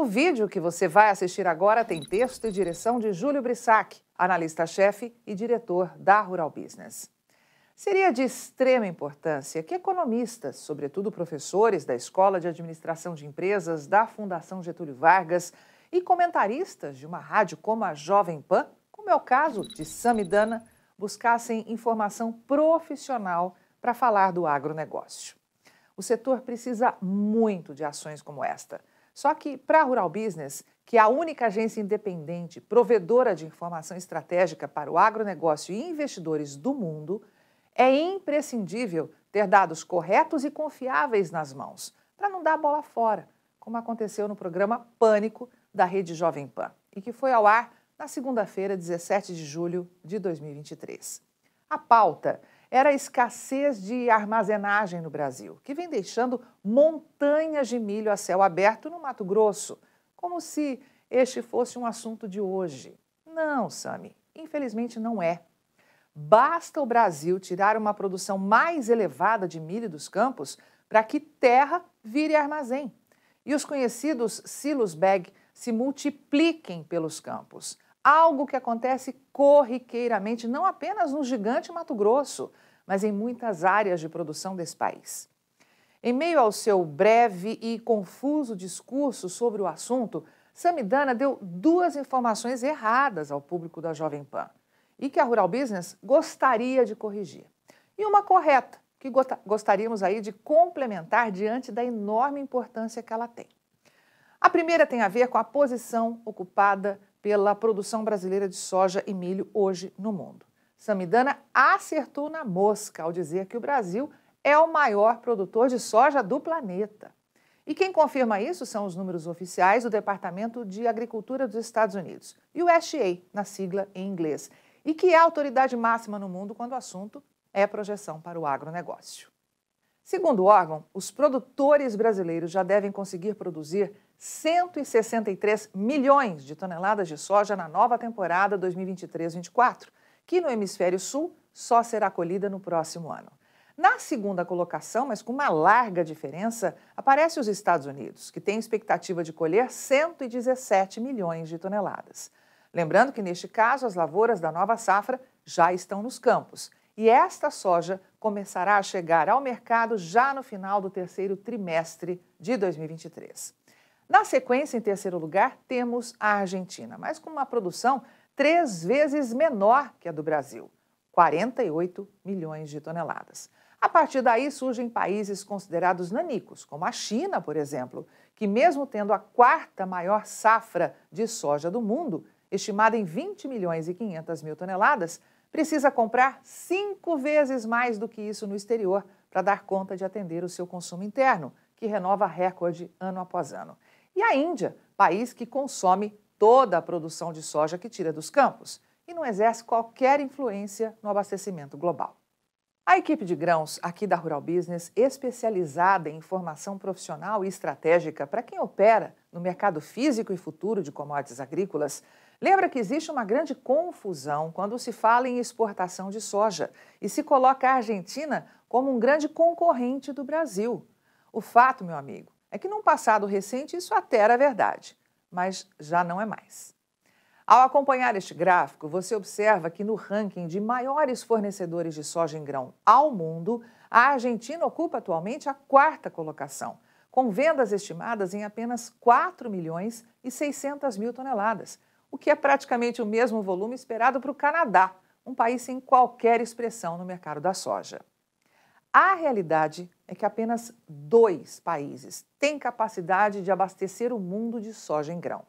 O vídeo que você vai assistir agora tem texto e direção de Júlio Brissac, analista-chefe e diretor da Rural Business. Seria de extrema importância que economistas, sobretudo professores da Escola de Administração de Empresas da Fundação Getúlio Vargas e comentaristas de uma rádio como a Jovem Pan, como é o caso de Samidana, buscassem informação profissional para falar do agronegócio. O setor precisa muito de ações como esta só que para a Rural Business, que é a única agência independente provedora de informação estratégica para o agronegócio e investidores do mundo, é imprescindível ter dados corretos e confiáveis nas mãos, para não dar a bola fora, como aconteceu no programa Pânico da Rede Jovem Pan, e que foi ao ar na segunda-feira, 17 de julho de 2023. A pauta era a escassez de armazenagem no Brasil, que vem deixando montanhas de milho a céu aberto no Mato Grosso, como se este fosse um assunto de hoje. Não, Sami, infelizmente não é. Basta o Brasil tirar uma produção mais elevada de milho dos campos para que terra vire armazém e os conhecidos silos bag se multipliquem pelos campos algo que acontece corriqueiramente não apenas no gigante Mato Grosso, mas em muitas áreas de produção desse país. Em meio ao seu breve e confuso discurso sobre o assunto, Samidana deu duas informações erradas ao público da Jovem Pan e que a Rural Business gostaria de corrigir. E uma correta, que gostaríamos aí de complementar diante da enorme importância que ela tem. A primeira tem a ver com a posição ocupada pela produção brasileira de soja e milho hoje no mundo. Samidana acertou na mosca ao dizer que o Brasil é o maior produtor de soja do planeta. E quem confirma isso são os números oficiais do Departamento de Agricultura dos Estados Unidos, USDA, na sigla em inglês, e que é a autoridade máxima no mundo quando o assunto é projeção para o agronegócio. Segundo o órgão, os produtores brasileiros já devem conseguir produzir 163 milhões de toneladas de soja na nova temporada 2023-24, que no hemisfério sul só será colhida no próximo ano. Na segunda colocação, mas com uma larga diferença, aparece os Estados Unidos, que tem expectativa de colher 117 milhões de toneladas. Lembrando que, neste caso, as lavouras da nova safra já estão nos campos e esta soja começará a chegar ao mercado já no final do terceiro trimestre de 2023. Na sequência, em terceiro lugar, temos a Argentina, mas com uma produção três vezes menor que a do Brasil, 48 milhões de toneladas. A partir daí surgem países considerados nanicos, como a China, por exemplo, que, mesmo tendo a quarta maior safra de soja do mundo, estimada em 20 milhões e 500 mil toneladas, precisa comprar cinco vezes mais do que isso no exterior para dar conta de atender o seu consumo interno, que renova recorde ano após ano e a Índia, país que consome toda a produção de soja que tira dos campos e não exerce qualquer influência no abastecimento global. A equipe de grãos aqui da Rural Business, especializada em informação profissional e estratégica para quem opera no mercado físico e futuro de commodities agrícolas, lembra que existe uma grande confusão quando se fala em exportação de soja e se coloca a Argentina como um grande concorrente do Brasil. O fato, meu amigo, é que num passado recente isso até era verdade, mas já não é mais. Ao acompanhar este gráfico, você observa que no ranking de maiores fornecedores de soja em grão ao mundo, a Argentina ocupa atualmente a quarta colocação, com vendas estimadas em apenas 4 milhões e 600 mil toneladas, o que é praticamente o mesmo volume esperado para o Canadá, um país sem qualquer expressão no mercado da soja. A realidade é que apenas dois países têm capacidade de abastecer o mundo de soja em grão.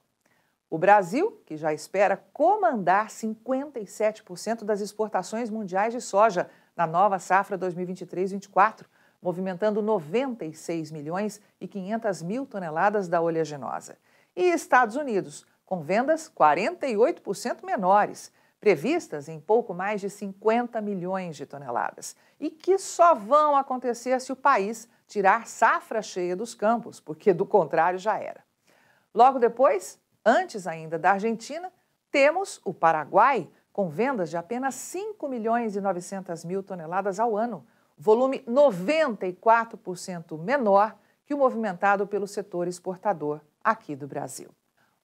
O Brasil, que já espera comandar 57% das exportações mundiais de soja na nova safra 2023-24, movimentando 96 milhões e 500 mil toneladas da oleaginosa. E Estados Unidos, com vendas 48% menores, previstas em pouco mais de 50 milhões de toneladas, e que só vão acontecer se o país tirar safra cheia dos campos, porque do contrário já era. Logo depois, antes ainda da Argentina, temos o Paraguai, com vendas de apenas 5 milhões e 900 mil toneladas ao ano, volume 94% menor que o movimentado pelo setor exportador aqui do Brasil.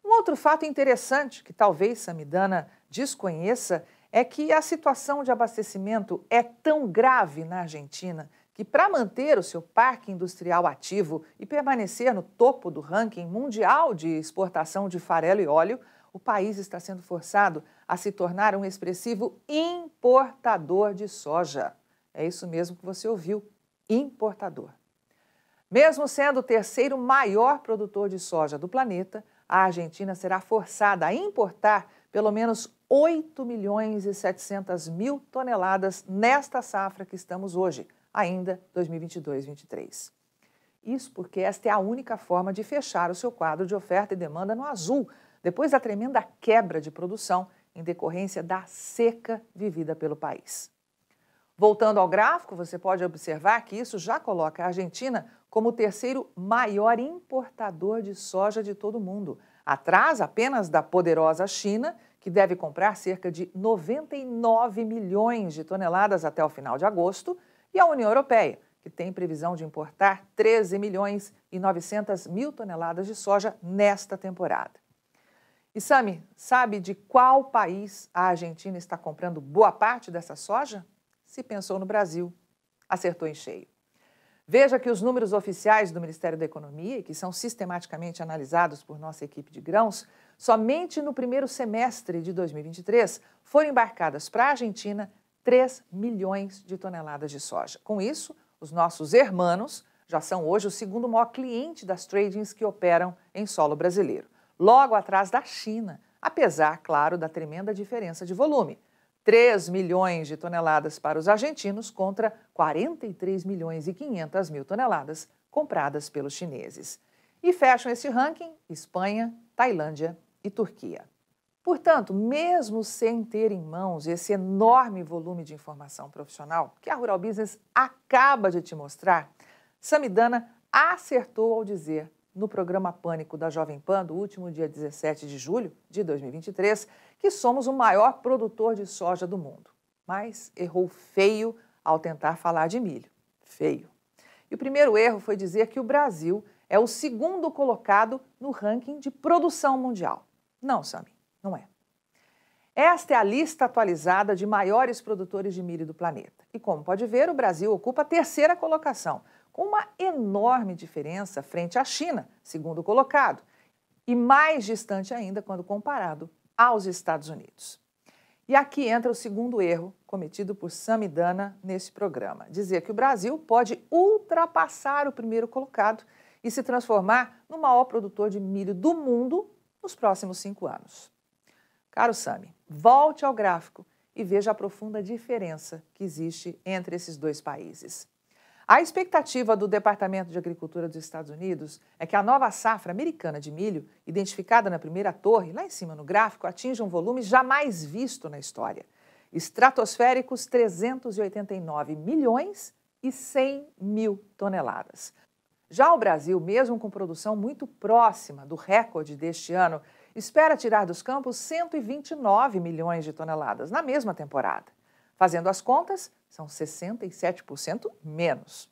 Um outro fato interessante que talvez Samidana desconheça é que a situação de abastecimento é tão grave na Argentina que, para manter o seu parque industrial ativo e permanecer no topo do ranking mundial de exportação de farelo e óleo, o país está sendo forçado a se tornar um expressivo importador de soja. É isso mesmo que você ouviu: importador. Mesmo sendo o terceiro maior produtor de soja do planeta, a Argentina será forçada a importar pelo menos 8 milhões e 700 mil toneladas nesta safra que estamos hoje, ainda 2022-23. Isso porque esta é a única forma de fechar o seu quadro de oferta e demanda no azul, depois da tremenda quebra de produção em decorrência da seca vivida pelo país. Voltando ao gráfico, você pode observar que isso já coloca a Argentina como o terceiro maior importador de soja de todo o mundo, atrás apenas da poderosa China, que deve comprar cerca de 99 milhões de toneladas até o final de agosto, e a União Europeia, que tem previsão de importar 13 milhões e 900 mil toneladas de soja nesta temporada. E Sami, sabe de qual país a Argentina está comprando boa parte dessa soja? Se pensou no Brasil, acertou em cheio. Veja que os números oficiais do Ministério da Economia, que são sistematicamente analisados por nossa equipe de grãos, somente no primeiro semestre de 2023 foram embarcadas para a Argentina 3 milhões de toneladas de soja. Com isso, os nossos hermanos já são hoje o segundo maior cliente das tradings que operam em solo brasileiro, logo atrás da China, apesar, claro, da tremenda diferença de volume. 3 milhões de toneladas para os argentinos contra 43 milhões e 500 mil toneladas compradas pelos chineses. E fecham esse ranking Espanha, Tailândia e Turquia. Portanto, mesmo sem ter em mãos esse enorme volume de informação profissional que a Rural Business acaba de te mostrar, Samidana acertou ao dizer no programa Pânico da Jovem Pan, do último dia 17 de julho de 2023, que somos o maior produtor de soja do mundo. Mas errou feio ao tentar falar de milho. Feio. E o primeiro erro foi dizer que o Brasil é o segundo colocado no ranking de produção mundial. Não, Sami, não é. Esta é a lista atualizada de maiores produtores de milho do planeta. E como pode ver, o Brasil ocupa a terceira colocação, com uma enorme diferença frente à China, segundo colocado, e mais distante ainda quando comparado aos Estados Unidos. E aqui entra o segundo erro cometido por Samidana nesse programa: dizer que o Brasil pode ultrapassar o primeiro colocado e se transformar no maior produtor de milho do mundo nos próximos cinco anos. Caro Sami, volte ao gráfico e veja a profunda diferença que existe entre esses dois países. A expectativa do Departamento de Agricultura dos Estados Unidos é que a nova safra americana de milho, identificada na primeira torre, lá em cima no gráfico, atinja um volume jamais visto na história. Estratosféricos 389 milhões e 100 mil toneladas. Já o Brasil, mesmo com produção muito próxima do recorde deste ano, espera tirar dos campos 129 milhões de toneladas na mesma temporada. Fazendo as contas, são 67% menos.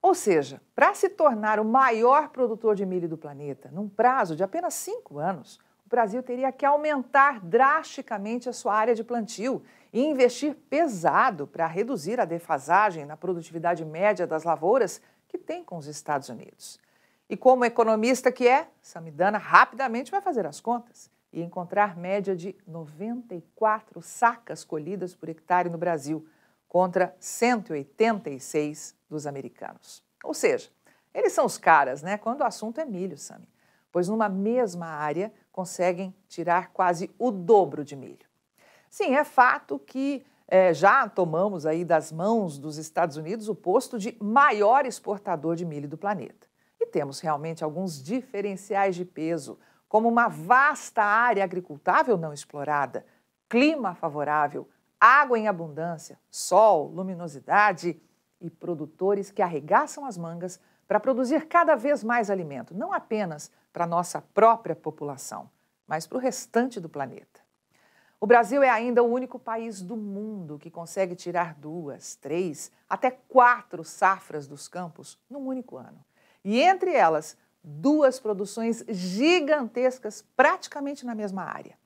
Ou seja, para se tornar o maior produtor de milho do planeta, num prazo de apenas cinco anos, o Brasil teria que aumentar drasticamente a sua área de plantio e investir pesado para reduzir a defasagem na produtividade média das lavouras que tem com os Estados Unidos. E como economista que é, Samidana rapidamente vai fazer as contas e encontrar média de 94 sacas colhidas por hectare no Brasil, contra 186 dos americanos. Ou seja, eles são os caras, né? Quando o assunto é milho, Sami. Pois numa mesma área conseguem tirar quase o dobro de milho. Sim, é fato que é, já tomamos aí das mãos dos Estados Unidos o posto de maior exportador de milho do planeta. E temos realmente alguns diferenciais de peso como uma vasta área agricultável não explorada, clima favorável, água em abundância, sol, luminosidade e produtores que arregaçam as mangas para produzir cada vez mais alimento, não apenas para nossa própria população, mas para o restante do planeta. O Brasil é ainda o único país do mundo que consegue tirar duas, três, até quatro safras dos campos num único ano. E entre elas, duas produções gigantescas praticamente na mesma área.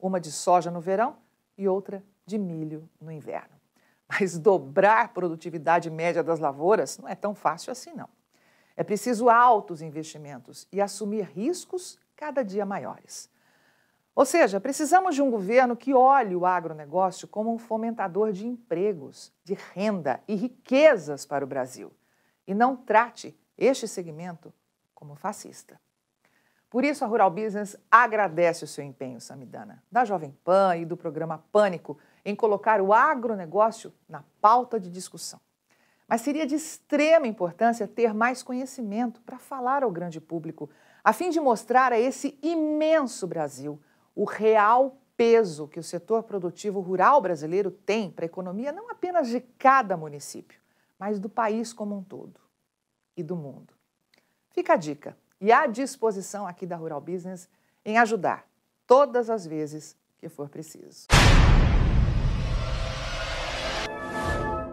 Uma de soja no verão e outra de milho no inverno. Mas dobrar a produtividade média das lavouras não é tão fácil assim, não. É preciso altos investimentos e assumir riscos cada dia maiores. Ou seja, precisamos de um governo que olhe o agronegócio como um fomentador de empregos, de renda e riquezas para o Brasil e não trate este segmento como fascista. Por isso, a Rural Business agradece o seu empenho, Samidana, da Jovem Pan e do programa Pânico, em colocar o agronegócio na pauta de discussão. Mas seria de extrema importância ter mais conhecimento para falar ao grande público, a fim de mostrar a esse imenso Brasil o real peso que o setor produtivo rural brasileiro tem para a economia não apenas de cada município, mas do país como um todo e do mundo. Fica a dica e à disposição aqui da Rural Business em ajudar todas as vezes que for preciso.